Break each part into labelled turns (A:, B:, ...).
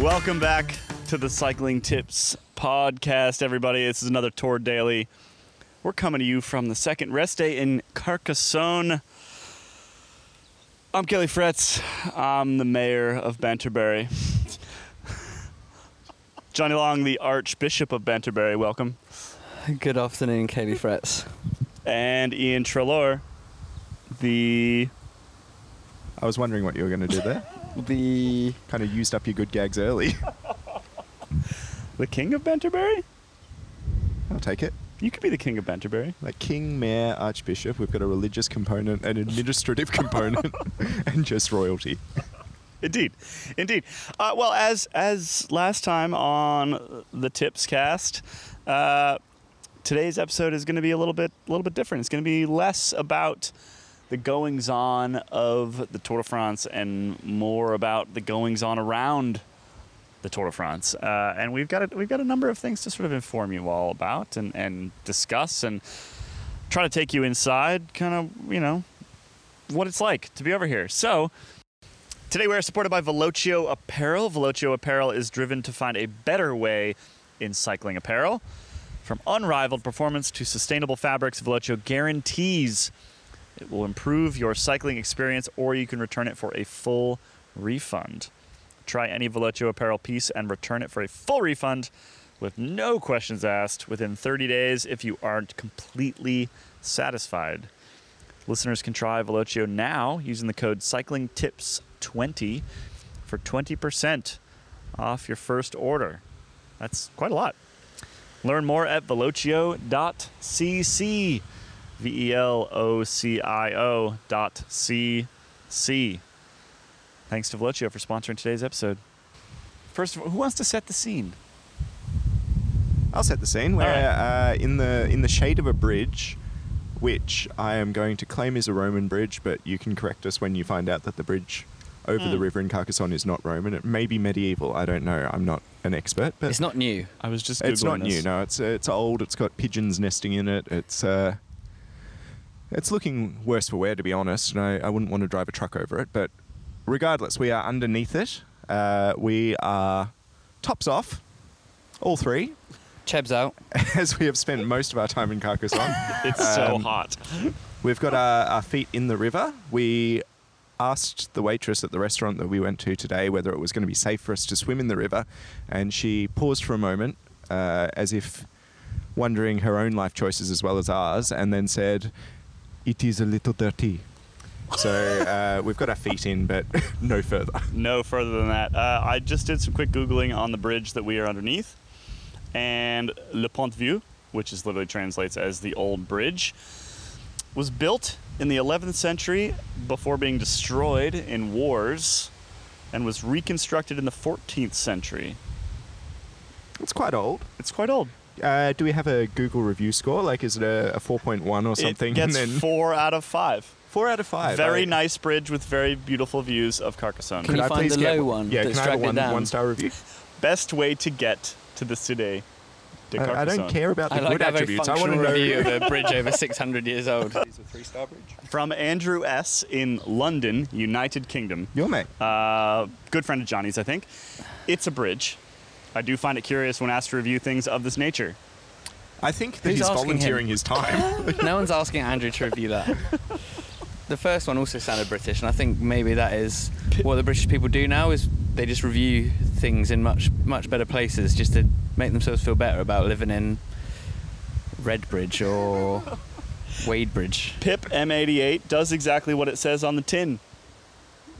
A: Welcome back to the Cycling Tips podcast, everybody. This is another Tour Daily. We're coming to you from the second rest day in Carcassonne. I'm Caley Fretz. I'm the mayor of Banterbury. Jonny Long, the Archbishop of Banterbury, welcome.
B: Good afternoon, Katie Fretz.
A: And Iain Treloar, the
C: I was wondering what you were going to do there.
B: The
C: kind of used up your good gags early.
A: the King of Banterbury.
C: I'll take it.
A: You could be the King of Banterbury.
C: Like King, Mayor, Archbishop, we've got a religious component, an administrative component, and just royalty.
A: Indeed, indeed. Uh, well, as as last time on the Tips Cast, uh, today's episode is going to be a little bit a little bit different. It's going to be less about the goings on of the Tour de France and more about the goings on around the Tour de France. Uh, and we've got a, we've got a number of things to sort of inform you all about and, and discuss and try to take you inside, kind of you know what it's like to be over here. So. Today we are supported by Velocio Apparel. Velocio Apparel is driven to find a better way in cycling apparel. From unrivaled performance to sustainable fabrics, Velocio guarantees it will improve your cycling experience or you can return it for a full refund. Try any Velocio apparel piece and return it for a full refund with no questions asked within 30 days if you aren't completely satisfied. Listeners can try Velocio now using the code CyclingTips20 for 20% off your first order. That's quite a lot. Learn more at velocio.cc. V E L O C I O dot C C. Thanks to Velocio for sponsoring today's episode. First of all, who wants to set the scene?
C: I'll set the scene. We're uh, in the in the shade of a bridge, which I am going to claim is a Roman bridge, but you can correct us when you find out that the bridge over the
A: Mm.
C: river in Carcassonne is not Roman. It may be medieval. I don't know. I'm not an expert, but
B: it's not new.
A: I was just
C: it's not
A: Googling
C: new. No, it's it's old. It's got pigeons nesting in it. It's uh, it's looking worse for wear, to be honest. And I, I wouldn't want to drive a truck over it. But regardless, we are underneath it. Uh, we are tops off, all three,
B: Cheb's out.
C: as we have spent most of our time in Carcassonne.
A: It's so
C: Um,
A: hot.
C: We've got our, our feet in the river. We asked the waitress at the restaurant that we went to today whether it was going to be safe for us to swim in the river, and she paused for a moment, uh, as if wondering her own life choices as well as ours, and then said, "It is a little dirty." So uh, we've got our feet in, but no further.
A: No further than that. Uh, I just did some quick Googling on the bridge that we are underneath. And Le Pont Vieux, which is literally translates as the old bridge, was built in the 11th century before being destroyed in wars and was reconstructed in the 14th century.
C: It's quite old.
A: It's quite old.
C: Uh, do we have a Google review score? Like, is it a, a 4.1 or something?
A: It gets
C: and then
A: four out of five.
C: four out of five.
A: Very
C: I-
A: nice bridge with very beautiful views of Carcassonne.
B: Can
C: Could
B: you
C: I
B: find
C: please
B: the
C: get
B: low one
C: Yeah, can I have a
B: dragged
C: one, one star review?
A: Best way to get to the city. De
C: I, I don't care about the
B: I like
C: good
B: to
C: attributes. I want to
B: functional
C: know.
B: review of a bridge over 600 years old.
C: Is a three star bridge?
A: From Andrew S. in London, United Kingdom.
C: Your mate.
A: Uh, good friend of Jonny's, I think. It's a bridge. I do find it curious when asked to review things of this nature.
C: I think that
B: Who's
C: he's volunteering
B: him?
C: his time.
B: no one's asking Andrew to review that. The first one also sounded British, and I think maybe that is what the British people do now is they just review things in much much better places just to make themselves feel better about living in Redbridge or Wadebridge.
A: Pip M88 does exactly what it says on the tin.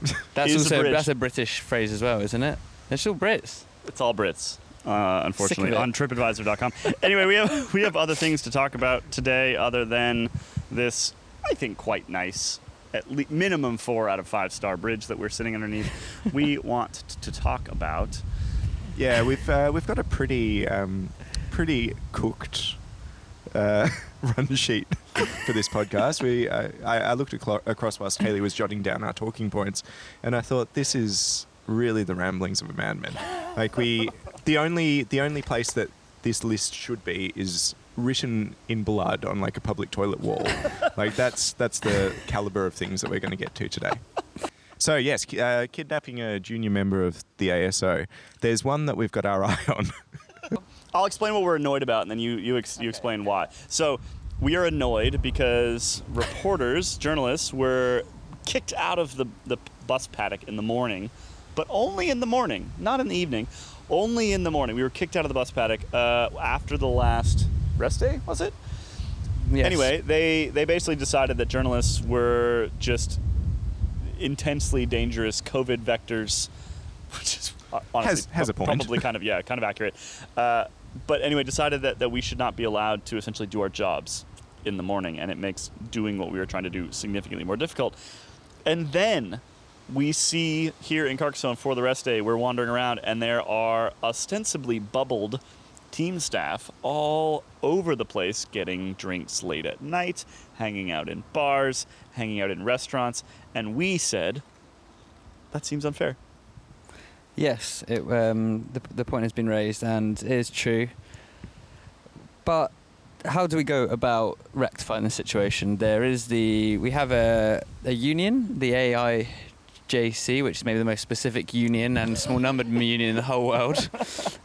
B: That's also that's a British phrase as well, isn't it? It's all Brits.
A: It's all Brits, uh, unfortunately,
B: Sick of it.
A: on TripAdvisor.com. anyway, we have we have other things to talk about today, other than this, I think, quite nice, at le- minimum four out of five star bridge that we're sitting underneath. we want t- to talk about.
C: yeah, we've uh, we've got a pretty um, pretty cooked uh, run sheet for this podcast. We I, I looked aclo- across whilst Caley was jotting down our talking points, and I thought this is really the ramblings of a madman. Like we, the only the only place that this list should be is written in blood on like a public toilet wall. like that's that's the caliber of things that we're going to get to today. So yes, uh, kidnapping a junior member of the ASO. There's one that we've got our eye on.
A: I'll explain what we're annoyed about, and then you you ex- you explain why. So we are annoyed because reporters, journalists, were kicked out of the the bus paddock in the morning, but only in the morning, not in the evening. Only in the morning. We were kicked out of the bus paddock uh, after the last rest day. Was it?
B: Yes.
A: Anyway, they they basically decided that journalists were just intensely dangerous COVID vectors, which is honestly
C: Has- has a point.
A: probably kind of yeah, kind of accurate. Uh, but anyway, decided that, that we should not be allowed to essentially do our jobs in the morning, and it makes doing what we were trying to do significantly more difficult. And then we see here in Carcassonne for the rest day, we're wandering around, and there are ostensibly bubbled team staff all over the place getting drinks late at night, hanging out in bars, hanging out in restaurants, and we said, that seems unfair.
B: Yes, it, um, the, the point has been raised and it is true. But how do we go about rectifying the situation? There is the we have a, a union, the AIJC, which is maybe the most specific union and small numbered union in the whole world.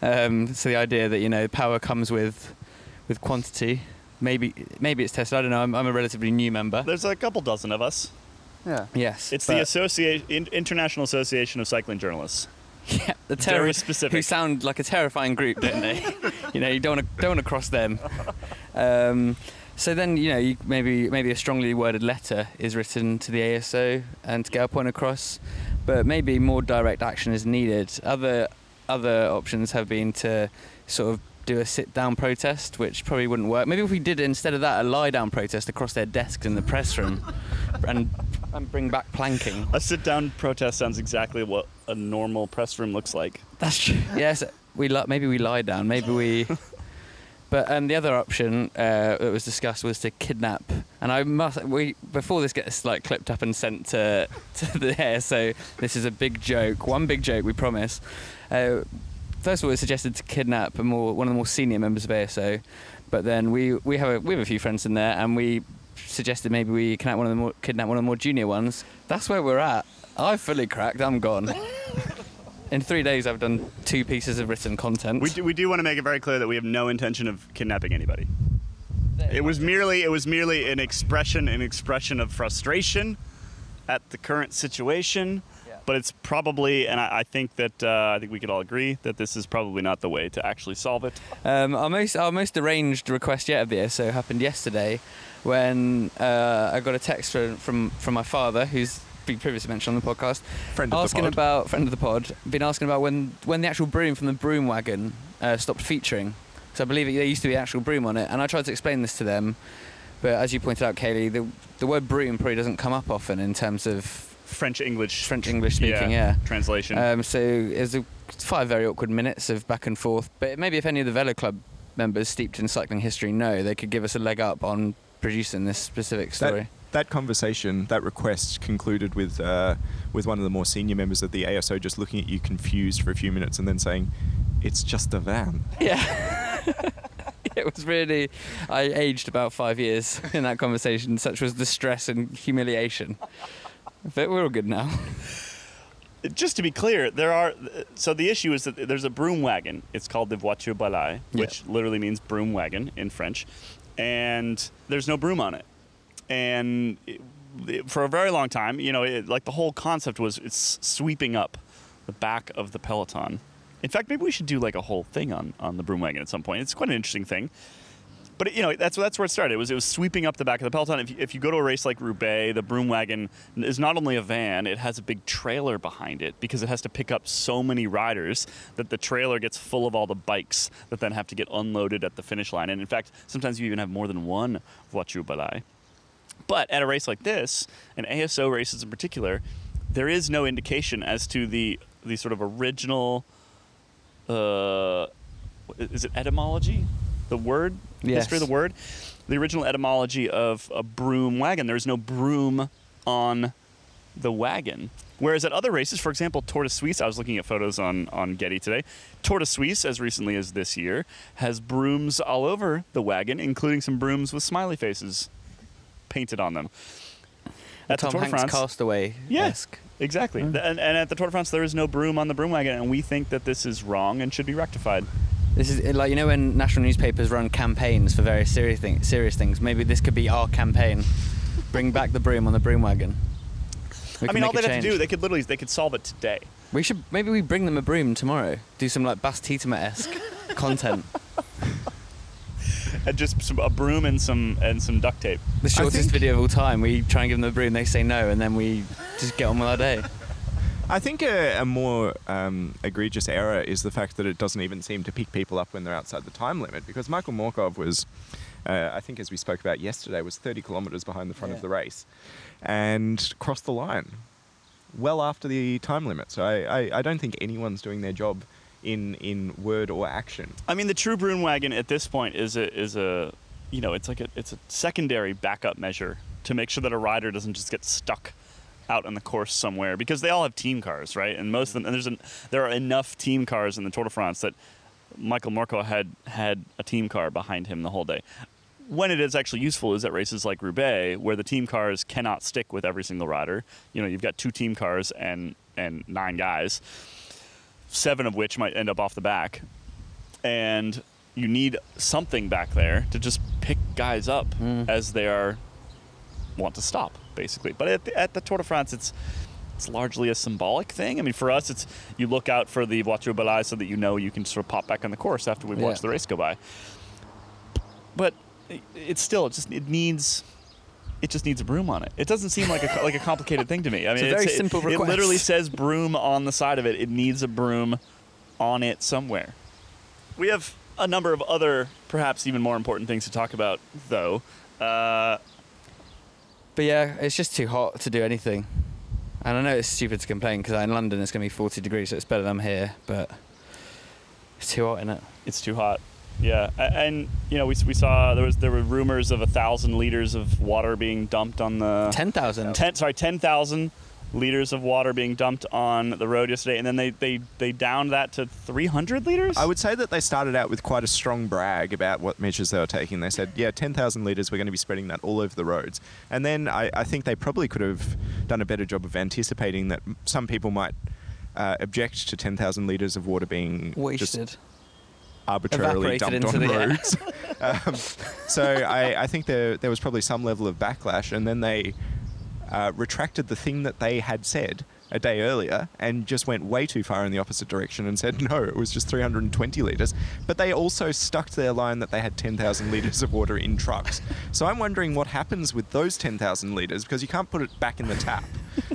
B: Um, so the idea that you know power comes with with quantity. Maybe maybe it's tested. I don't know. I'm, I'm a relatively new member.
A: There's a couple dozen of us.
B: Yeah. Yes.
A: It's the
B: but-
A: Association International Association of Cycling Journalists.
B: Yeah, the
A: Very specific.
B: who sound like a terrifying group, don't they? you know, you don't want to don't want to cross them. Um, so then, you know, you, maybe maybe a strongly worded letter is written to the ASO and to get our point across, but maybe more direct action is needed. Other other options have been to sort of do a sit down protest, which probably wouldn't work. Maybe if we did instead of that a lie down protest across their desks in the press room, and and bring back planking.
A: A sit down protest sounds exactly what a normal press room looks like.
B: That's true. yes, we li- maybe we lie down. Maybe we. But um, the other option uh, that was discussed was to kidnap. And I must we before this gets like clipped up and sent to to the air. So this is a big joke. One big joke, we promise. Uh, first of all, it suggested to kidnap a more one of the more senior members of ASO. But then we we have a we have a few friends in there, and we suggested maybe we kidnap one of the more kidnap one of the more junior ones. That's where we're at. I've fully cracked. I'm gone. In three days, I've done two pieces of written content.
A: We do, we do want to make it very clear that we have no intention of kidnapping anybody. It was merely it was merely an expression an expression of frustration at the current situation.
B: Yeah.
A: But it's probably, and I, I think that uh, I think we could all agree that this is probably not the way to actually solve it.
B: Um, our most our most arranged request yet of the SO happened yesterday, when uh, I got a text from, from from my father, who's been previously mentioned on the podcast,
C: Friend of the
B: asking
C: pod.
B: about friend of the pod, been asking about when when the actual broom from the broom wagon uh, stopped featuring. So I believe it, there used to be actual broom on it, and I tried to explain this to them, but as you pointed out, Caley, the the word broom probably doesn't come up often in terms of
A: French English
B: French English speaking. yeah.
A: translation.
B: Um, so it was a, five very awkward minutes of back and forth. But maybe if any of the Velo Club members steeped in cycling history know, they could give us a leg up on producing this specific story.
C: That, that conversation, that request concluded with uh, with one of the more senior members of the ASO just looking at you confused for a few minutes and then saying, "It's just a van."
B: Yeah. it was really. I aged about five years in that conversation. Such was the stress and humiliation. But we're all good now.
A: just to be clear, there are. So the issue is that there's a broom wagon. It's called the voiture balai, which literally means broom wagon in French, and there's no broom on it. And it, for a very long time, you know, it, like the whole concept was it's sweeping up the back of the peloton. In fact, maybe we should do like a whole thing on on the broom wagon at some point. It's quite an interesting thing. But you know that's that's where it started. It was it was sweeping up the back of the peloton. If you, if you go to a race like Roubaix, the broom wagon is not only a van; it has a big trailer behind it because it has to pick up so many riders that the trailer gets full of all the bikes that then have to get unloaded at the finish line. And in fact, sometimes you even have more than one voiture balai. But at a race like this, and ASO races in particular, there is no indication as to the the sort of original. Uh, is it etymology? The word history of the word, the original etymology of a broom wagon. There's no broom on the wagon. Whereas at other races, for example, Tour de Suisse, I was looking at photos on, on Getty today. Tour de Suisse, as recently as this year, has brooms all over the wagon, including some brooms with smiley faces painted on them. At the
B: Tom
A: Tour de
B: Hanks
A: France,
B: castaway
A: Yeah.
B: esque.
A: exactly. And, and at the Tour de France, there is no broom on the broom wagon, and we think that this is wrong and should be rectified.
B: This is like you know when national newspapers run campaigns for various serious things. Serious things. Maybe this could be our campaign. Bring back the broom on the broom wagon.
A: I mean, all they'd have to do, they could literally, they could solve it today.
B: We should maybe we bring them a broom tomorrow. Do some like Bas Tietema esque content.
A: And just some, a broom and some and some duct tape.
B: The shortest
C: think-
B: video of all time. We try and give them the broom, they say no, and then we just get on with our day.
C: I think a, a more um, egregious error is the fact that it doesn't even seem to pick people up when they're outside the time limit. Because Michael Morkov was, uh, I think, as we spoke about yesterday, was 30 kilometres behind the front
B: Yeah.
C: of the race, and crossed the line well after the time limit. So I, I, I don't think anyone's doing their job in in word or action.
A: I mean, the true broom wagon at this point is a is a you know it's like a it's a secondary backup measure to make sure that a rider doesn't just get stuck out on the course somewhere because they all have team cars, right? And most of them and there's an, there are enough team cars in the Tour de France that Michael Morkov had had a team car behind him the whole day. When it is actually useful is at races like Roubaix, where the team cars cannot stick with every single rider. You know, you've got two team cars and and nine guys, seven of which might end up off the back and you need something back there to just pick guys up
B: Mm.
A: as they are want to stop, basically. But at the, at the Tour de France, it's it's largely a symbolic thing. I mean, for us, it's you look out for the voiture balai so that you know you can sort of pop back on the course after we've
B: Yeah.
A: watched the race go by. But it's still it just it needs. It just needs a broom on it. It doesn't seem like a like a complicated thing to me. I mean,
B: It's a very
A: it-
B: simple
A: It literally says broom on the side of it. It needs a broom on it somewhere. We have a number of other, perhaps even more important things to talk about, though. Uh,
B: But yeah, it's just too hot to do anything. And I know it's stupid to complain because in London it's going to be 40 degrees, so it's better than I'm here. But it's too hot in it.
A: it's too hot. Yeah, and you know we, we saw there was there were rumors of a thousand liters of water being dumped on the
B: 10,000.
A: ten sorry ten thousand liters of water being dumped on the road yesterday, and then they they they downed that to three hundred liters.
C: I would say that they started out with quite a strong brag about what measures they were taking. They said, yeah, 10,000 litres, we're going to be spreading that all over the roads. And then I, I think they probably could have done a better job of anticipating that some people might uh, object to 10,000 litres of water being just
B: Wasted.
C: Arbitrarily dumped on
B: the
C: roads. um, so I, I think there, there was probably some level of backlash, and then they uh, retracted the thing that they had said a day earlier and just went way too far in the opposite direction and said no, it was just 320 litres. But they also stuck to their line that they had 10,000 litres of water in trucks. So I'm wondering what happens with those 10,000 litres because you can't put it back in the tap.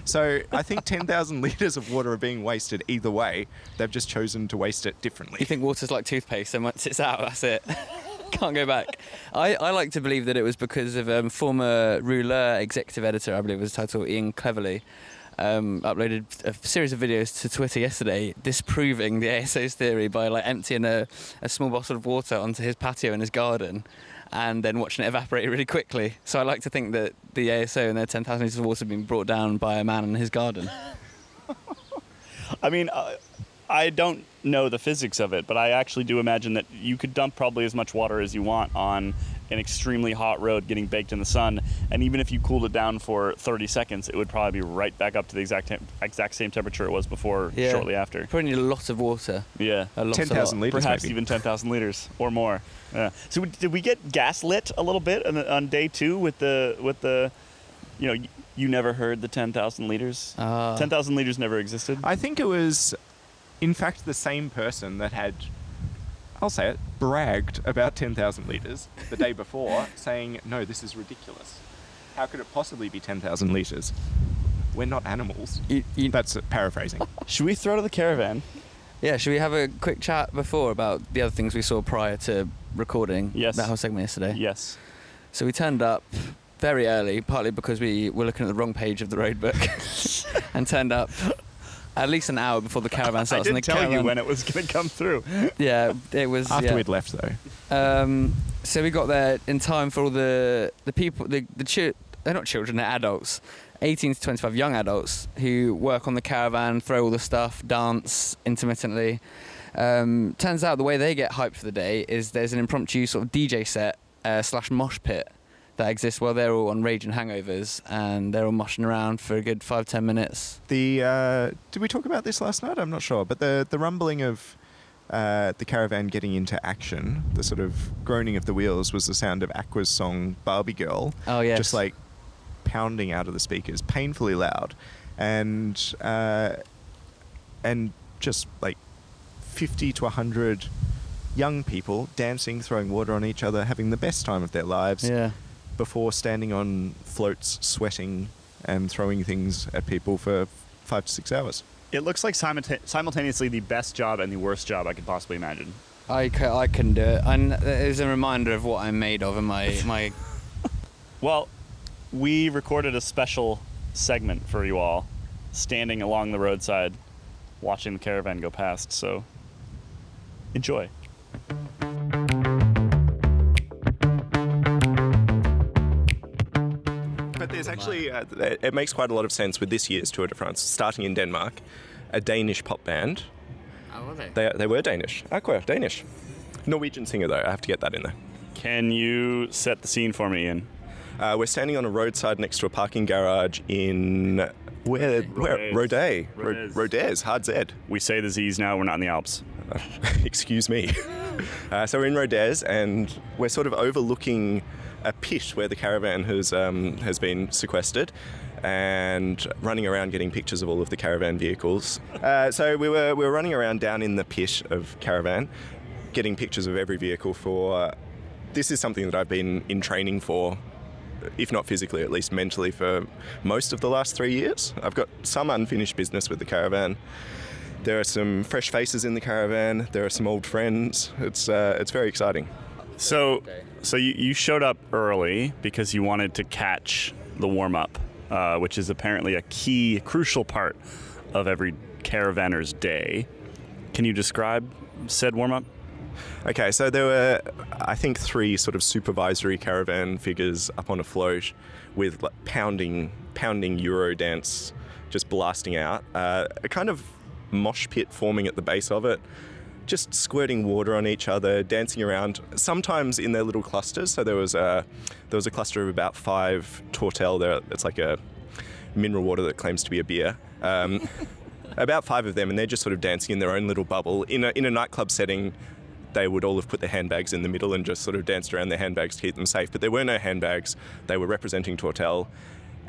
C: So I think 10,000 litres of water are being wasted either way. They've just chosen to waste it differently.
B: You think water's like toothpaste, and once it's out, that's it. Can't go back. I, I like to believe that it was because of um, former Rouleur executive editor, I believe was the title, Ian Cleverly, um, uploaded a series of videos to Twitter yesterday disproving the ASO's theory by like emptying a, a small bottle of water onto his patio in his garden and then watching it evaporate really quickly. So I like to think that the ASO and their 10,000 litres of water have been brought down by a man in his garden.
A: I mean, uh, I don't know the physics of it, but I actually do imagine that you could dump probably as much water as you want on an extremely hot road getting baked in the sun, and even if you cooled it down for 30 seconds, it would probably be right back up to the exact temp- exact same temperature it was before
B: Yeah.
A: shortly after.
B: Probably need a lot of water.
A: Yeah.
C: 10,000 litres,
A: Perhaps
C: maybe.
A: even 10,000 liters or more. Yeah. So we- did we get gaslit a little bit on, the, on day two with the with the, you know, you, you never heard the 10,000 liters.
B: Ah.
A: 10,000 liters never existed.
C: I think it was, in fact, the same person that had, I'll say it, bragged about 10,000 litres the day before, saying, no, this is ridiculous. How could it possibly be 10,000 litres? We're not animals.
B: You- you-
C: That's paraphrasing.
A: Should we throw to the caravan?
B: Yeah, should we have a quick chat before about the other things we saw prior to recording
A: Yes.
B: that whole segment yesterday?
A: Yes.
B: So we turned up very early, partly because we were looking at the wrong page of the road book, and turned up at least an hour before the caravan starts. I didn't
A: tell you when it was going to come through.
B: Yeah, it was
C: After
B: yeah.
C: we'd left, though.
B: Um, so we got there in time for all the the people, the the chi- they're not children, they're adults, 18 to 25 young adults who work on the caravan, throw all the stuff, dance intermittently. Um, turns out the way they get hyped for the day is there's an impromptu sort of DJ set uh, slash mosh pit that exists while they're all on raging hangovers and they're all moshing around for a good five ten minutes.
C: The uh, did we talk about this last night? I'm not sure, but the the rumbling of uh, the caravan getting into action, the sort of groaning of the wheels, was the sound of Aqua's song "Barbie Girl."
B: Oh yes.
C: just like pounding out of the speakers, painfully loud, and uh, and just like fifty to hundred young people dancing, throwing water on each other, having the best time of their lives
B: yeah.
C: Before standing on floats, sweating, and throwing things at people for five to six hours.
A: It looks like simulta- simultaneously the best job and the worst job I could possibly imagine.
B: I, c- I can do it. And it's a reminder of what I'm made of and my, my
A: Well, we recorded a special segment for you all, standing along the roadside, watching the caravan go past. So, enjoy.
C: Actually, uh, it makes quite a lot of sense with this year's Tour de France, starting in Denmark, a Danish pop band.
B: Oh, were they?
C: They, they were Danish. Aqua, Danish. Norwegian singer, though, I have to get that in there.
A: Can you set the scene for me, Iain?
C: Uh, we're standing on a roadside next to a parking garage in where? Where?
A: Rodez.
C: Rodez. Ro-
A: Rodez.
C: Rodez. Hard Z.
A: We say the Z's now, we're not in the Alps.
C: Excuse me. uh, so we're in Rodez, and we're sort of overlooking a pit where the caravan has um, has been sequestered, and running around getting pictures of all of the caravan vehicles. Uh, so we were we were running around down in the pit of caravan, getting pictures of every vehicle for. this is something that I've been in training for if not physically, at least mentally, for most of the last three years. I've got some unfinished business with the caravan. There are some fresh faces in the caravan. There are some old friends. It's uh, it's very exciting.
A: So, so you, you showed up early because you wanted to catch the warm up, uh, which is apparently a key, crucial part of every caravanner's day. Can you describe said warm up?
C: Okay, so there were, I think, three sort of supervisory caravan figures up on a float with like, pounding, pounding Euro dance, just blasting out. Uh, a kind of mosh pit forming at the base of it, just squirting water on each other, dancing around. Sometimes in their little clusters. So there was a, there was a cluster of about five Tourtel. There, it's like a mineral water that claims to be a beer. Um, about five of them, and they're just sort of dancing in their own little bubble in a in a nightclub setting they would all have put their handbags in the middle and just sort of danced around their handbags to keep them safe. But there were no handbags. They were representing Tourtel.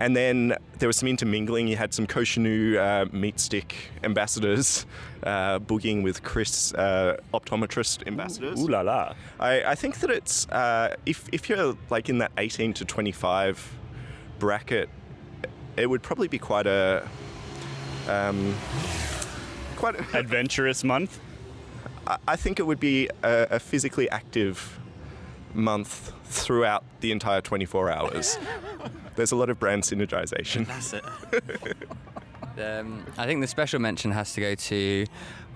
C: And then there was some intermingling. You had some Cochonou uh, meat stick ambassadors uh, boogieing with Krys uh, optometrist ambassadors.
A: Ooh la la.
C: I, I think that it's uh, if if you're like in that 18 to 25 bracket, it would probably be quite a um, quite. A,
A: Adventurous month.
C: I- I think it would be a, a physically active month throughout the entire 24 hours. There's a lot of brand synergization.
B: That's it. um, I think the special mention has to go to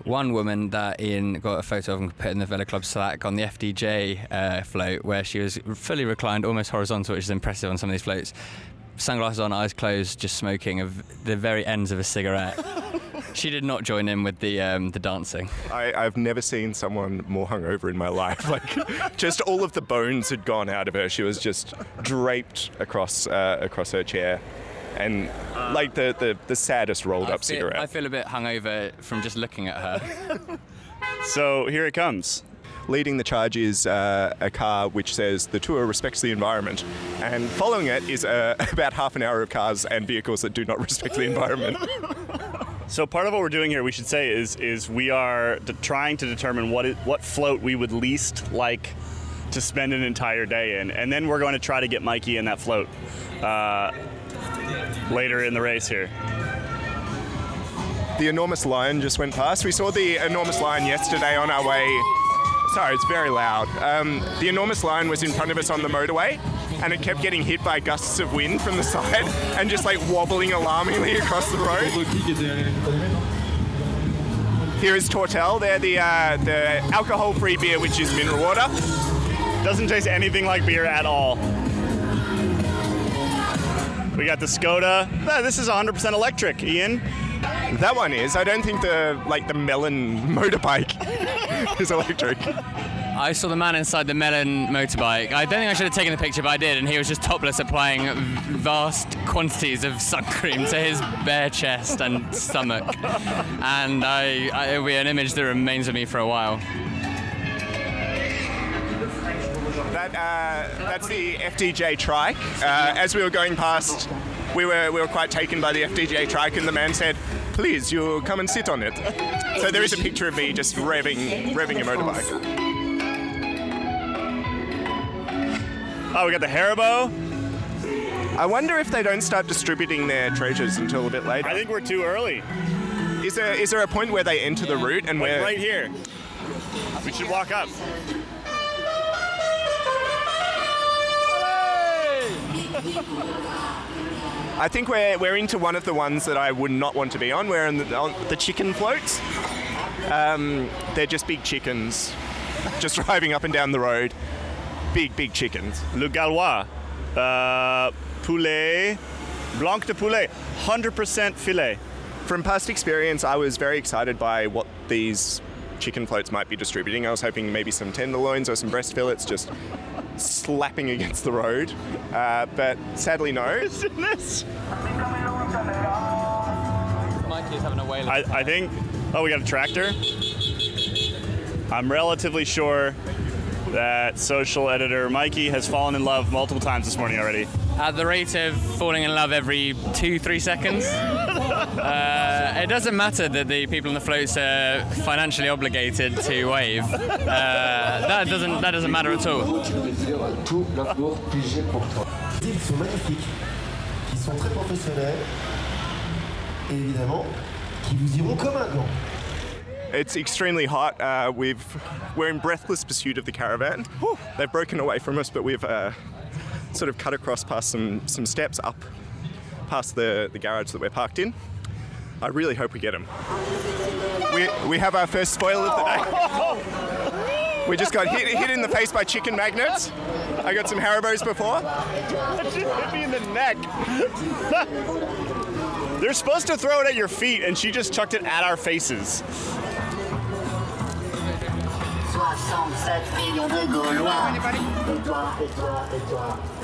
B: one woman that Iain got a photo of and put in the Velo Club Slack on the FDJ uh, float, where she was fully reclined, almost horizontal, which is impressive on some of these floats. Sunglasses on, eyes closed, just smoking the very ends of a cigarette. she did not join in with the um, the dancing.
C: I, I've never seen someone more hungover in my life. Like, just all of the bones had gone out of her. She was just draped across uh, across her chair, and like the, the, the saddest rolled
B: I
C: up
B: feel,
C: cigarette.
B: I feel a bit hungover from just looking at her.
A: So here it comes.
C: Leading the charge is uh, a car which says the tour respects the environment, and following it is uh, about half an hour of cars and vehicles that do not respect the environment.
A: So part of what we're doing here, we should say, is is we are d- trying to determine what it, what float we would least like to spend an entire day in, and then we're going to try to get Mikey in that float uh, later in the race here.
C: the enormous lion just went past. We saw the enormous lion yesterday on our way. Sorry, it's very loud. Um, the enormous lion was in front of us on the motorway, and it kept getting hit by gusts of wind from the side and just like wobbling alarmingly across the road. Here is Tourtel. They're the uh, the alcohol-free beer, which is mineral water.
A: Doesn't taste anything like beer at all. We got the Skoda. This is 100% electric, Iain.
C: That one is. I don't think the like the melon motorbike is electric.
B: I saw the man inside the melon motorbike. I don't think I should have taken the picture, but I did, and he was just topless applying vast quantities of sun cream to his bare chest and stomach. And I, I, it'll be an image that remains with me for a while.
C: That uh, that's the FDJ trike. Uh, as we were going past, we were we were quite taken by the FDJ trike, and the man said, "Please, you come and sit on it." So there is a picture of me just revving revving a motorbike.
A: Oh, we got the Haribo.
C: I wonder if they don't start distributing their treasures until a bit later.
A: I think we're too early.
C: Is there is there a point where they enter the route and
A: Like
C: where
A: right here. We should walk up.
C: I think we're we're into one of the ones that I would not want to be on. We're in the, on the chicken floats. Um, they're just big chickens, just driving up and down the road. Big big chickens.
A: Le Gaulois. Uh, poulet. Blanc de poulet. 100% filet.
C: From past experience, I was very excited by what these chicken floats might be distributing. I was hoping maybe some tenderloins or some breast fillets just slapping against the road, uh, but sadly no.
A: Isn't this?
B: Mikey's having a whale.
A: I, I think. Oh, we got a tractor. I'm relatively sure that social editor Mikey has fallen in love multiple times this morning already.
B: At the rate of falling in love every two, three seconds. uh, it doesn't matter that the people on the floats are financially obligated to wave. Uh, that doesn't that doesn't matter at all.
D: Je vais dire tout l'amour que j'ai pour toi. Ils sont magnifiques, qui sont très professionnels et évidemment qui vous iront comme un gant.
C: It's extremely hot. Uh, we've we're in breathless pursuit of the caravan. They've broken away from us, but we've uh, sort of cut across past some some steps up past the the garage that we're parked in. I really hope we get them. We we have our first spoil of the day. We just got hit, hit in the face by chicken magnets. I got some Haribos before.
A: hit me in the neck. They're supposed to throw it at your feet, and she just chucked it at our faces.
E: 67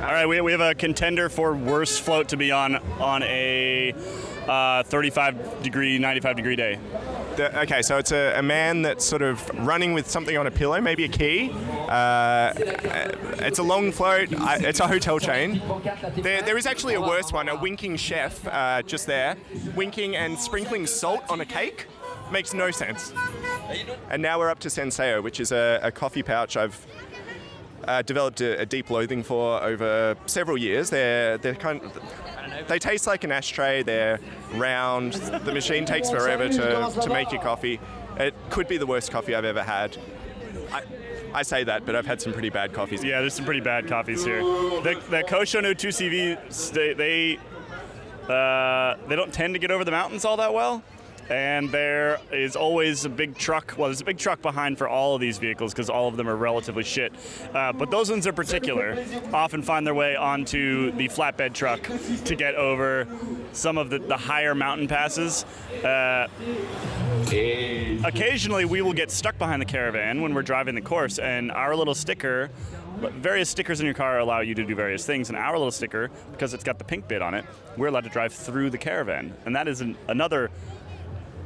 A: All right, we, we have a contender for worst float to be on on a uh, 35 degree, 95 degree day.
C: The- okay, so it's a, a man that's sort of running with something on a pillow, maybe a key. Uh, it's a long float. I, it's a hotel chain. There, there is actually a worse one, a winking chef uh, just there, winking and sprinkling salt on a cake. Makes no sense. And now we're up to Senseo, which is a, a coffee pouch I've uh, developed a, a deep loathing for over several years. They're they're kind of, they taste like an ashtray. They're round. The machine takes forever to, to make your coffee. It could be the worst coffee I've ever had. I, I say that, but I've had some pretty bad coffees.
A: Yeah, there's some pretty bad coffees here. The, the Cochonou 2CV, they they, uh, they don't tend to get over the mountains all that well. And there is always a big truck. Well, there's a big truck behind for all of these vehicles because all of them are relatively shit. Uh, but those ones in particular often find their way onto the flatbed truck to get over some of the, the higher mountain passes. Uh, occasionally we will get stuck behind the caravan when we're driving the course and our little sticker various stickers in your car allow you to do various things and our little sticker because it's got the pink bit on it we're allowed to drive through the caravan and that is an, another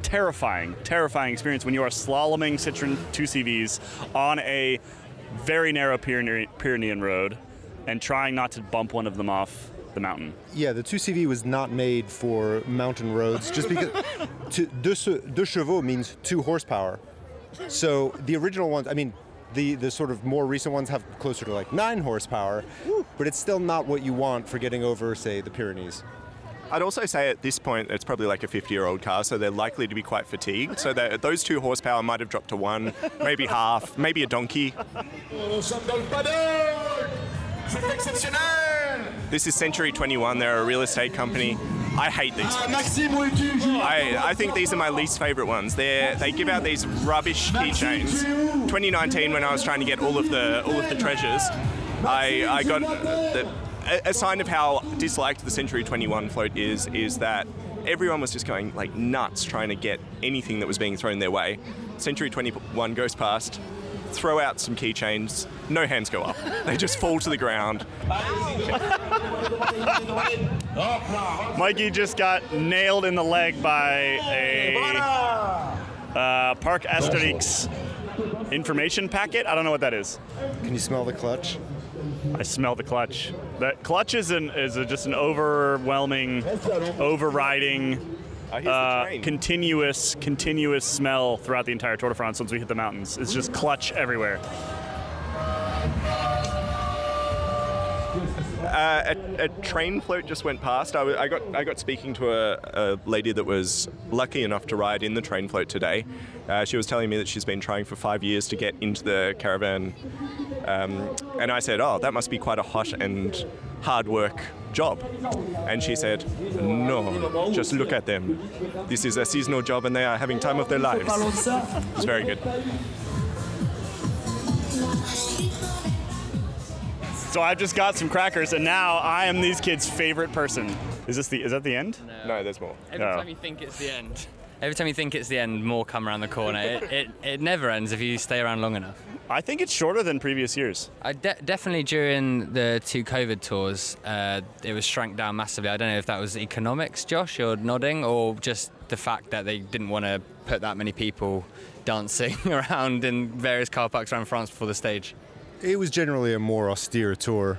A: terrifying terrifying experience when you are slaloming citroen 2cvs on a very narrow pyrenean road and trying not to bump one of them off the mountain
F: Yeah, the 2CV was not made for mountain roads just because to, deux, deux chevaux means two horsepower. So the original ones, I mean, the, the sort of more recent ones have closer to like nine horsepower, but it's still not what you want for getting over, say, the Pyrenees.
C: I'd also say at this point it's probably like a 50-year-old car, so they're likely to be quite fatigued. So that those two horsepower might have dropped to one, maybe half, maybe a donkey. This is Century 21. They're a real estate company. I hate these. I, I think these are my least favorite ones. They they give out these rubbish keychains. 2019, when I was trying to get all of the all of the treasures, I I got the, a, a sign of how disliked the Century 21 float is is that everyone was just going like nuts trying to get anything that was being thrown their way. Century 21 goes past, throw out some keychains, no hands go up. They just fall to the ground.
A: Mikey just got nailed in the leg by a uh, Parc Asterix information packet. I don't know what that is.
F: Can you smell the clutch?
A: I smell the clutch. That clutch is an is a, just an overwhelming, overriding,
C: Oh,
A: uh, continuous, continuous smell throughout the entire Tour de France once we hit the mountains. It's just clutch everywhere.
C: Uh, a, a train float just went past. I, I got I got speaking to a, a lady that was lucky enough to ride in the train float today. Uh, she was telling me that she's been trying for five years to get into the caravan, um, and I said, "Oh, that must be quite a hot and hard work job." And she said, "No, just look at them. This is a seasonal job, and they are having time of their lives." It's very good.
A: So I've just got some crackers, and now I am these kids' favorite person. Is this the? Is that the end?
C: No, no there's more.
B: Every
A: Oh.
B: time you think it's the end. Every time you think it's the end, more come around the corner. It, it, it never ends if you stay around long enough.
A: I think it's shorter than previous years.
B: I de- definitely during the two COVID tours, uh, it was shrank down massively. I don't know if that was economics, Josh, you're nodding, or just the fact that they didn't want to put that many people dancing around in various car parks around France before the stage.
F: It was generally a more austere tour.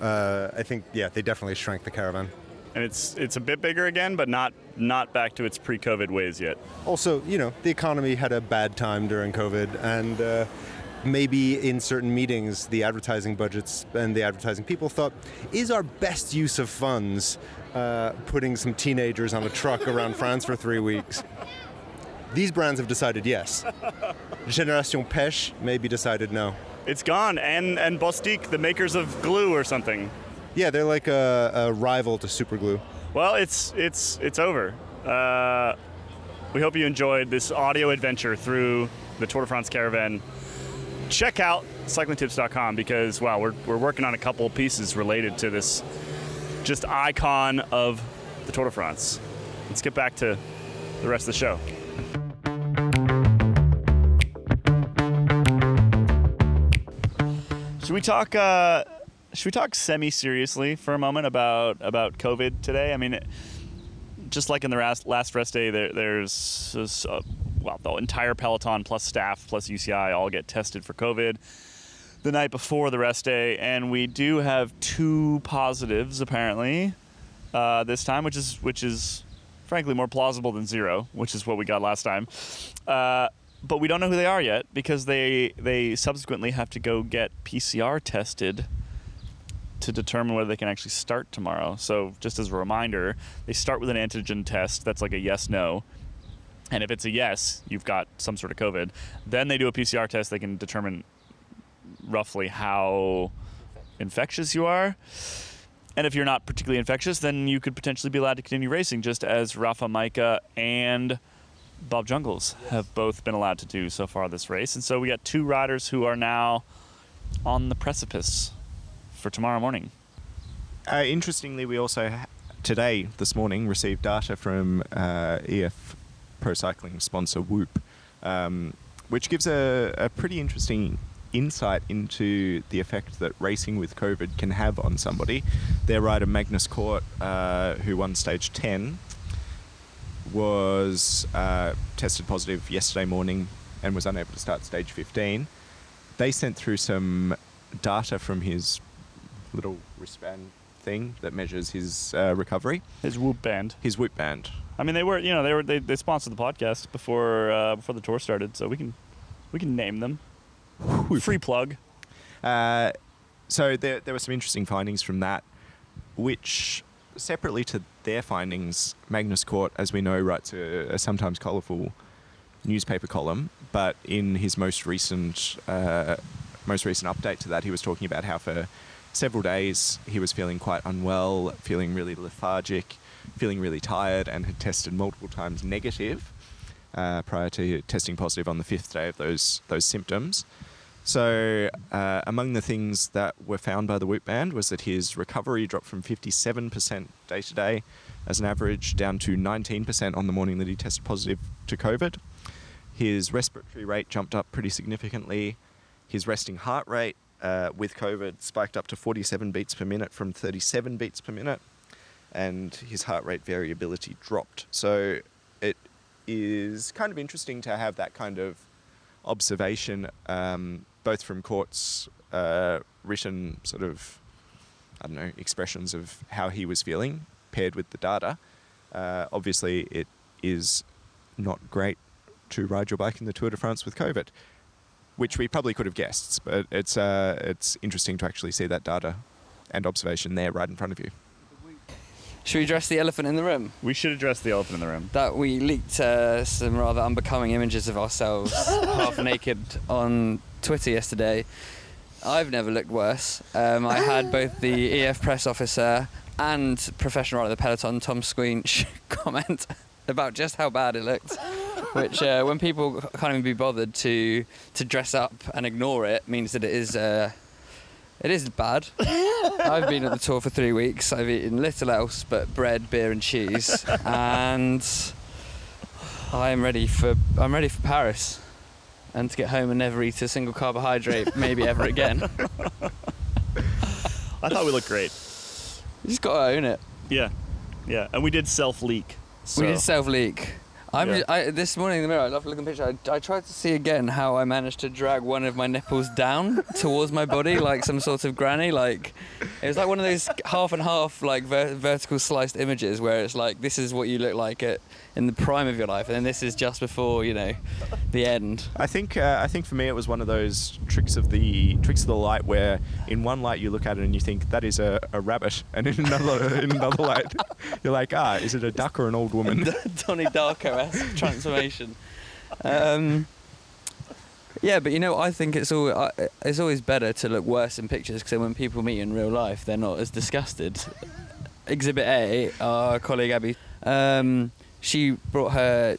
F: Uh, I think, yeah, they definitely shrank the caravan.
A: and it's it's a bit bigger again, but not not back to its pre-COVID ways yet.
F: Also, you know, the economy had a bad time during COVID, and uh, maybe in certain meetings, the advertising budgets and the advertising people thought, is our best use of funds uh, putting some teenagers on a truck around France for three weeks? These brands have decided yes. Generation Pêche maybe decided no.
A: It's gone, and and Bostik, the makers of glue or something.
F: Yeah, they're like a, a rival to Superglue.
A: Well, it's it's it's over. Uh, we hope you enjoyed this audio adventure through the Tour de France caravan. Check out cyclingtips.com because wow, we're we're working on a couple pieces related to this just icon of the Tour de France. Let's get back to the rest of the show. Should we talk? Uh, should we talk semi-seriously for a moment about about COVID today? I mean, just like in the last last rest day, there, there's this, uh, well, the entire peloton plus staff plus UCI all get tested for COVID the night before the rest day, and we do have two positives apparently uh, this time, which is which is frankly more plausible than zero, which is what we got last time. Uh, but we don't know who they are yet because they they subsequently have to go get PCR tested to determine whether they can actually start tomorrow. So just as a reminder, they start with an antigen test that's like a yes no. And if it's a yes, you've got some sort of COVID. Then they do a PCR test. They can determine roughly how infectious you are. And if you're not particularly infectious, then you could potentially be allowed to continue racing, just as Rafał Majka and Bob Jungels have both been allowed to do so far this race. And so we got two riders who are now on the precipice for tomorrow morning.
C: Uh, interestingly, we also today, this morning, received data from uh, EF Pro Cycling sponsor Whoop, um, which gives a, a pretty interesting insight into the effect that racing with COVID can have on somebody. Their rider Magnus Cort, uh, who won stage 10, was uh, tested positive yesterday morning and was unable to start stage 15. They sent through some data from his little wristband thing that measures his uh, recovery,
A: His Whoop band.
C: his whip band.
A: I mean, they were you know they were they, they sponsored the podcast before uh, before the tour started, so we can we can name them. Free plug.
C: Uh, so there, there were some interesting findings from that, which separately to their findings, Magnus Cort, as we know, writes a, a sometimes colourful newspaper column. But in his most recent uh, most recent update to that, he was talking about how for several days he was feeling quite unwell, feeling really lethargic, feeling really tired, and had tested multiple times negative uh, prior to testing positive on the fifth day of those those symptoms. So, uh, among the things that were found by the Whoop Band was that his recovery dropped from 57% day to day as an average down to 19% on the morning that he tested positive to COVID. His respiratory rate jumped up pretty significantly. His resting heart rate uh, with COVID spiked up to 47 beats per minute from 37 beats per minute, and his heart rate variability dropped. So, it is kind of interesting to have that kind of observation, um, both from Cort's uh, written sort of, I don't know, expressions of how he was feeling paired with the data. Uh, obviously, it is not great to ride your bike in the Tour de France with COVID, which we probably could have guessed, but it's uh, it's interesting to actually see that data and observation there right in front of you.
B: Should we address the elephant in the room?
A: We should address the elephant in the room.
B: That we leaked uh, some rather unbecoming images of ourselves half naked on Twitter yesterday. I've never looked worse. Um, I had both the EF press officer and professional rider of the peloton, Tom Squinch, comment about just how bad it looked. Which, uh, when people can't even be bothered to to dress up and ignore it, means that it is uh, it is bad. I've been at the tour for three weeks. I've eaten little else but bread, beer, and cheese, and I am ready for I'm ready for Paris, and to get home and never eat a single carbohydrate, maybe ever again.
A: I thought we looked great.
B: You just gotta own it.
A: Yeah, yeah, and we did self leak. So.
B: We did self leak. I'm
A: Yeah.
B: I, this morning in the mirror, I love to look at the picture. I, I tried to see again how I managed to drag one of my nipples down towards my body like some sort of granny. Like it was like one of those half and half like ver- vertical sliced images where it's like this is what you look like at in the prime of your life, and then this is just before you know the end.
C: I think uh, I think for me it was one of those tricks of the tricks of the light where in one light you look at it and you think that is a, a rabbit, and in another in another light you're like ah is it a duck or an old woman?
B: Donnie Darko transformation. Um, yeah, but you know, I think it's all I it's always better to look worse in pictures because when people meet you in real life, they're not as disgusted. Exhibit A, our colleague Abby, um, she brought her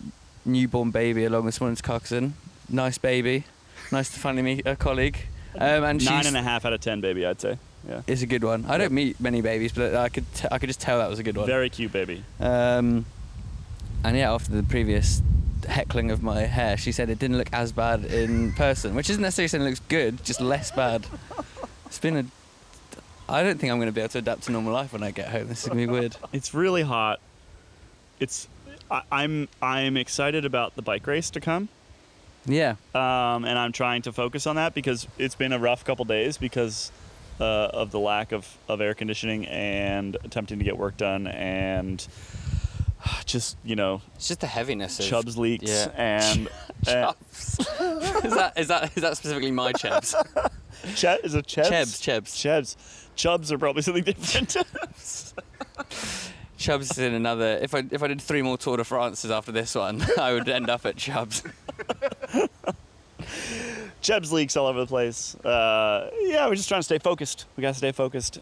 B: newborn baby along this morning to Carcassonne. Nice baby, nice to finally meet a colleague. Um, and
A: Nine and a half out of ten, baby. I'd say. Yeah.
B: It's a good one. I don't meet many babies, but I could t- I could just tell that was a good one.
A: Very cute, baby.
B: Um, and yeah, after the previous heckling of my hair, she said it didn't look as bad in person, which isn't necessarily saying it looks good, just less bad. It's been a. I don't think I'm going to be able to adapt to normal life when I get home. This is going to be weird.
A: It's really hot. It's. I, I'm I'm excited about the bike race to come.
B: Yeah.
A: um, and I'm trying to focus on that because it's been a rough couple days because uh, of the lack of, of air conditioning and attempting to get work done and just you know
B: It's just the heaviness of.
A: chubs leaks
B: yeah.
A: and uh,
B: Chubs. is, that, is, that, is that specifically my chubs?
A: Che- is it chebs?
B: Chebs, chebs.
A: chebs chubs are probably something different
B: Chubs is in another. If I if I did three more Tour de France's after this one, I would end up at Chubs.
A: chebs leaks all over the place uh, yeah we're just trying to stay focused we gotta stay focused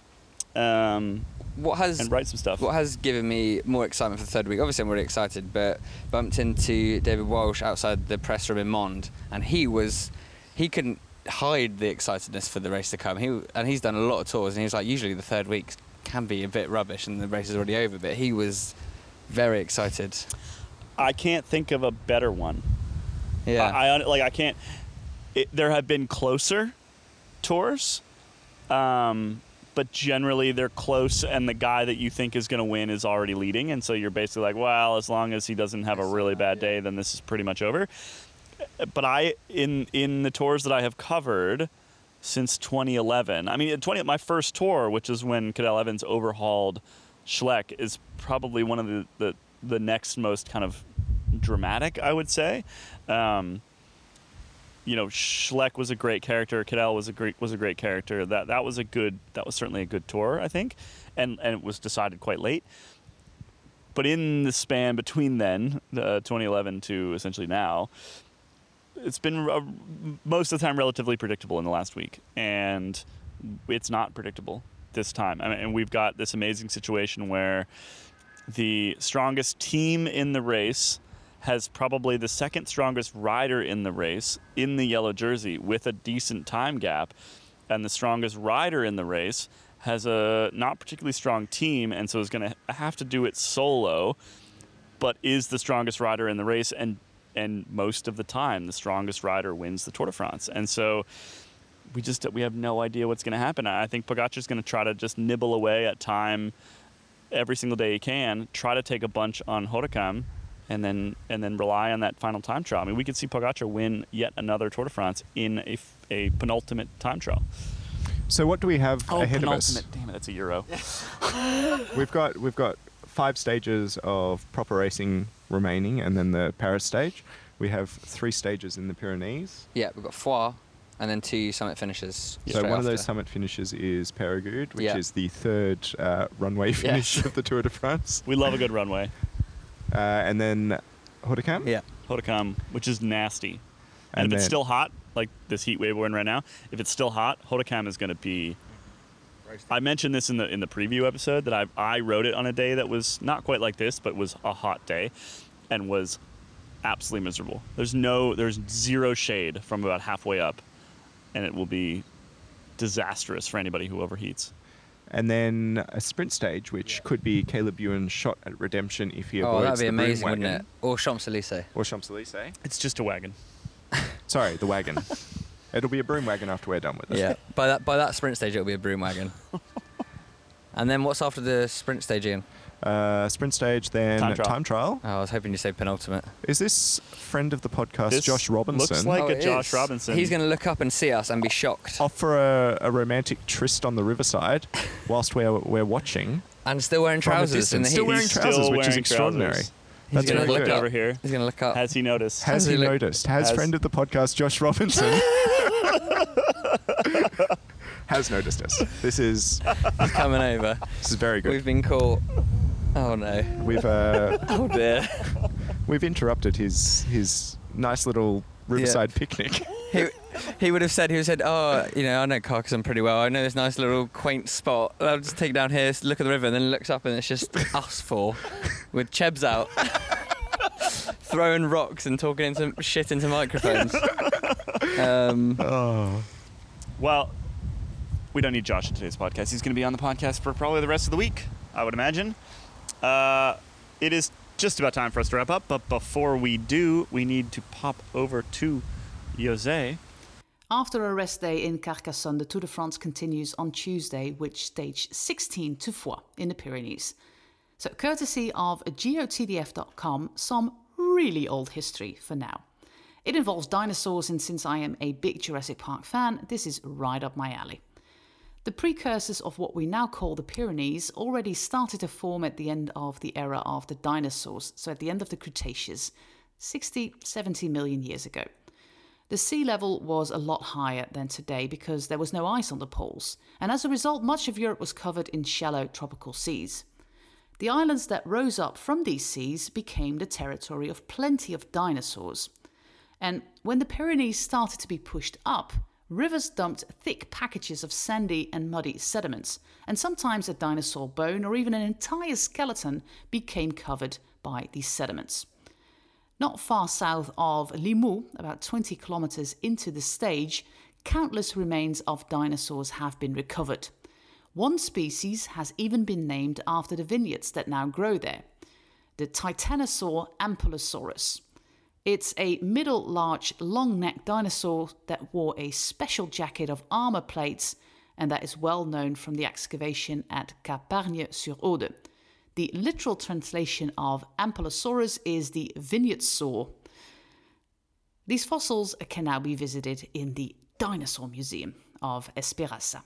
A: um,
B: What has
A: and write some stuff
B: What has given me more excitement for the third week? Obviously, I'm really excited, but bumped into David Walsh outside the press room in Mende, and he was he couldn't hide the excitedness for the race to come. He and he's done a lot of tours, and he was like, usually the third week can be a bit rubbish, and the race is already over, but he was very excited.
A: I can't think of a better one
B: Yeah,
A: I, I like I can't. It, there have been closer tours, um, but generally they're close, and the guy that you think is going to win is already leading, and so you're basically like, well, as long as he doesn't have a really bad day, then this is pretty much over. But I in in the tours that I have covered since 2011, I mean, 20 my first tour, which is when Cadel Evans overhauled Schleck, is probably one of the the, the next most kind of dramatic, I would say. Um, you know, Schleck was a great character. Cadel was a great was a great character. That that was a good that was certainly a good tour, I think, and and it was decided quite late. But in the span between then, uh, 2011 to essentially now, it's been uh, most of the time relatively predictable in the last week, and it's not predictable this time. I mean, and we've got this amazing situation where the strongest team in the race has probably the second strongest rider in the race in the yellow jersey with a decent time gap, and the strongest rider in the race has a not particularly strong team, and so is going to have to do it solo, but is the strongest rider in the race, and and most of the time the strongest rider wins the Tour de France, and so we just we have no idea what's going to happen. I think Pogacar's going to try to just nibble away at time every single day he can, try to take a bunch on Hautacam, and then and then rely on that final time trial. I mean, we could see Pogacar win yet another Tour de France in a, a penultimate time trial.
C: So what do we have
A: Oh,
C: ahead of us?
A: penultimate! Damn it, that's a Euro.
C: We've got we've got five stages of proper racing remaining, and then the Paris stage. We have three stages in the Pyrenees.
B: Yeah, we've got Foix and then two summit finishes.
C: So
B: straight
C: one of those summit finishes is Peyragudes, which
B: Yeah.
C: is the third uh, runway finish of the Tour de France,
A: We love a good runway.
C: uh, and then Hautacam.
B: Yeah.
A: Hautacam, which is nasty. And,
C: And
A: if it's still hot, like this heat wave we're in right now, if it's still hot, Hautacam is going to be. I mentioned this in the in the preview episode that I I rode it on a day that was not quite like this, but was a hot day, and was absolutely miserable. There's no there's zero shade from about halfway up, and it will be disastrous for anybody who overheats.
C: And then a sprint stage, which could be Caleb Ewan's shot at redemption if he
B: Oh,
C: avoids
B: that'd be
C: the broom
B: amazing, wouldn't
C: wagon.
B: it? Or Champs Elysees.
C: Or Champs Elysees.
A: It's just a wagon.
C: Sorry, the wagon. It'll be a broom wagon after we're done with it.
B: Yeah. by that by that sprint stage, it'll be a broom wagon. and then what's after the sprint stage, Iain?
C: Uh, sprint stage, then
A: Time trial.
C: time trial.
B: Oh, I was hoping you say penultimate.
C: Is this friend of the podcast,
A: This
C: Josh Robinson,
A: looks like
B: Oh,
A: a
B: it
A: Josh
B: is.
A: Robinson.
B: He's going to look up and see us and be shocked,
C: off for a, a romantic tryst on the riverside whilst we're, we're watching?
B: and still wearing
C: From a
B: trousers in the heat.
C: still wearing
A: He's
C: trousers,
A: still
C: which is
A: wearing
C: extraordinary.
A: trousers.
C: That's
B: He's gonna
C: very
B: look
C: good.
A: over here.
B: He's going to look up.
A: Has he noticed?
C: Has
B: Has
C: he
B: he look-
C: noticed? Has,
A: has-
C: friend of the podcast, Josh Robinson, has noticed us. This is
B: He's coming over.
C: this is very good.
B: We've been caught. Oh no.
C: We've uh,
B: Oh dear.
C: we've interrupted his his nice little riverside picnic.
B: he, he would have said, he would have said, oh, you know, I know Carcassonne pretty well. I know this nice little quaint spot. I'll just take it down here, look at the river, and then looks up and it's just us four with Chebs out. Throwing rocks and talking into shit into microphones. Um,
C: Oh,
A: Well, we don't need Josh in today's podcast. He's going to be on the podcast for probably the rest of the week, I would imagine. Uh, it is just about time for us to wrap up, but before we do, we need to pop over to Jose.
G: After a rest day in Carcassonne, the Tour de France continues on Tuesday with stage 16 to Foix in the Pyrenees. So, courtesy of geotdf.com, some really old history for now. It involves dinosaurs, and since I am a big Jurassic Park fan, this is right up my alley. The precursors of what we now call the Pyrenees already started to form at the end of the era of the dinosaurs, so at the end of the Cretaceous, 60, 70 million years ago. The sea level was a lot higher than today because there was no ice on the poles, and as a result, much of Europe was covered in shallow tropical seas. The islands that rose up from these seas became the territory of plenty of dinosaurs. And when the Pyrenees started to be pushed up, rivers dumped thick packages of sandy and muddy sediments, and sometimes a dinosaur bone or even an entire skeleton became covered by these sediments. Not far south of Limoux, about 20 kilometers into the stage, countless remains of dinosaurs have been recovered. One species has even been named after the vineyards that now grow there the Titanosaur Ampelosaurus. It's a middle large, long necked dinosaur that wore a special jacket of armor plates and that is well known from the excavation at Campagne sur Aude. The literal translation of Ampelosaurus is the vineyard saw. These fossils can now be visited in the Dinosaur Museum of Esperaza.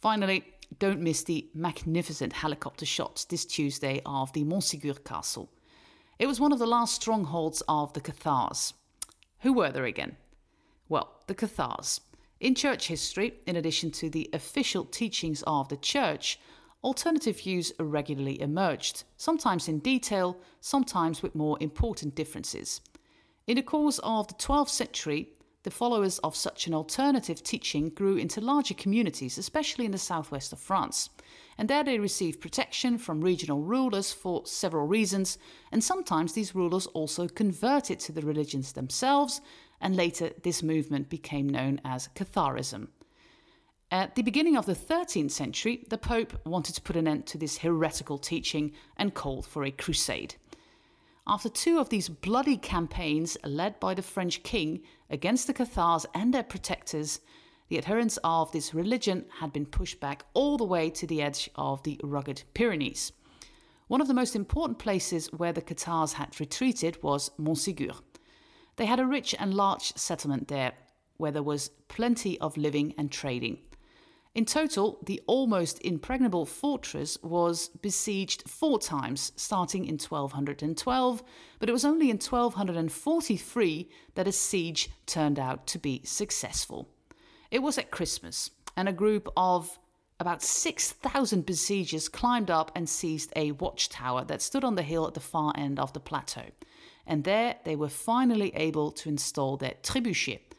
G: Finally, don't miss the magnificent helicopter shots this Tuesday of the Montségur Castle. It was one of the last strongholds of the Cathars. Who were there again? Well, the Cathars. In church history, in addition to the official teachings of the church, alternative views regularly emerged, sometimes in detail, sometimes with more important differences. In the course of the 12th century, the followers of such an alternative teaching grew into larger communities, especially in the southwest of France. And there they received protection from regional rulers for several reasons, and sometimes these rulers also converted to the religions themselves, and later this movement became known as Catharism. At the beginning of the 13th century, the Pope wanted to put an end to this heretical teaching and called for a crusade. After two of these bloody campaigns led by the French king against the Cathars and their protectors, the adherents of this religion had been pushed back all the way to the edge of the rugged Pyrenees. One of the most important places where the Cathars had retreated was Montségur. They had a rich and large settlement there, where there was plenty of living and trading. In total, the almost impregnable fortress was besieged four times, starting in 1212, but it was only in 1243 that a siege turned out to be successful. It was at Christmas, and a group of about 6,000 besiegers climbed up and seized a watchtower that stood on the hill at the far end of the plateau. And there they were finally able to install their trebuchet,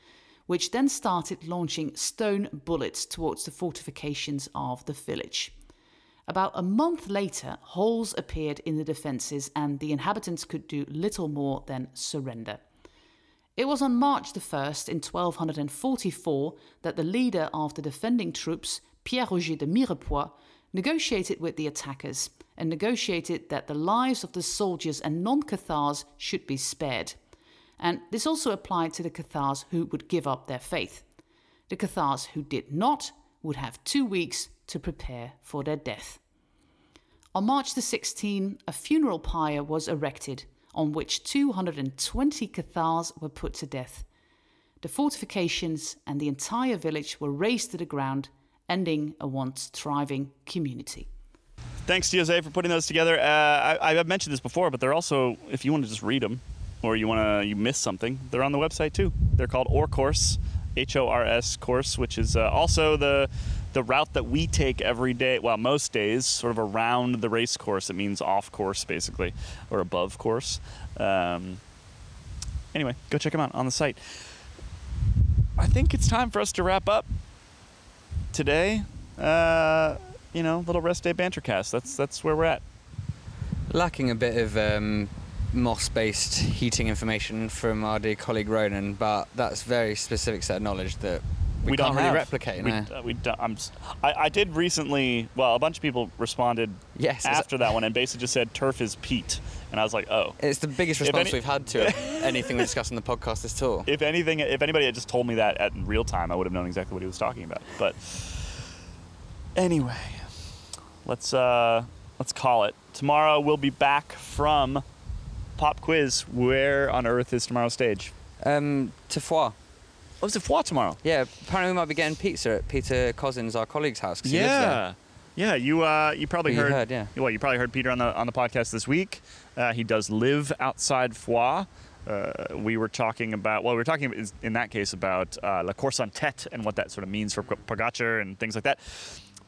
G: which then started launching stone bullets towards the fortifications of the village. About a month later, holes appeared in the defences, and the inhabitants could do little more than surrender. It was on March the 1st in 1244 that the leader of the defending troops, Pierre Roger de Mirepoix, negotiated with the attackers and negotiated that the lives of the soldiers and non Cathars should be spared and this also applied to the Cathars who would give up their faith. The Cathars who did not would have two weeks to prepare for their death. On March the 16th, a funeral pyre was erected on which 220 Cathars were put to death. The fortifications and the entire village were razed to the ground, ending a once thriving community.
A: Thanks to Jose for putting those together. Uh, I, I've mentioned this before, but they're also, if you want to just read them, or you want to you miss something, they're on the website too. They're called Hors Course, H O R S Course, which is uh, also the the route that we take every day. Well, most days, sort of around the race course. It means off course, basically, or above course. Um, anyway, go check them out on the site. I think it's time for us to wrap up today. Uh, you know, little rest day banter cast. That's that's where we're at.
B: Lacking a bit of um, Moss-based heating information from our dear colleague Ronan, but that's very specific set of knowledge that we,
A: we
B: can't
A: don't
B: really
A: have.
B: replicate.
A: We,
B: no.
A: uh, we don't, I'm, I, I did recently. Well, a bunch of people responded
B: Yes,
A: after that one and basically just said turf is peat, and I was like, oh.
B: It's the biggest response
A: any-
B: we've had to anything we discussed on the podcast this tour.
A: If anything, if anybody had just told me that at real time, I would have known exactly what he was talking about. But anyway, let's uh, let's call it. Tomorrow we'll be back from pop quiz. Where on earth is tomorrow's stage?
B: Um, to Foix.
A: Oh, it's a Foix tomorrow.
B: Yeah, apparently we might be getting pizza at Peter Cousins, our colleague's house. 'cause he lives there.
A: Yeah, you uh, you probably
B: You
A: heard,
B: heard, yeah.
A: Well, you probably heard Peter on the on the podcast this week. Uh, he does live outside Foix. Uh, we were talking about well, we were talking in that case about uh, La Course en Tête and what that sort of means for Pogacar and things like that.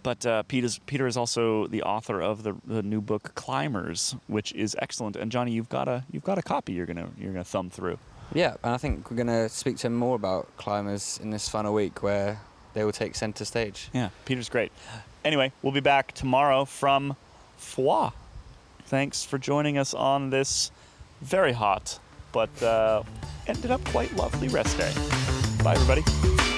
A: But uh, Peter's, Peter is also the author of the, the new book Climbers, which is excellent. And Jonny, you've got a you've got a copy. You're gonna you're gonna thumb through.
B: Yeah, and I think we're going to speak to him more about climbers in this final week where they will take centre stage.
A: Yeah, Peter's great. Anyway, we'll be back tomorrow from Foix. Thanks for joining us on this very hot but uh, ended up quite lovely rest day. Bye, everybody.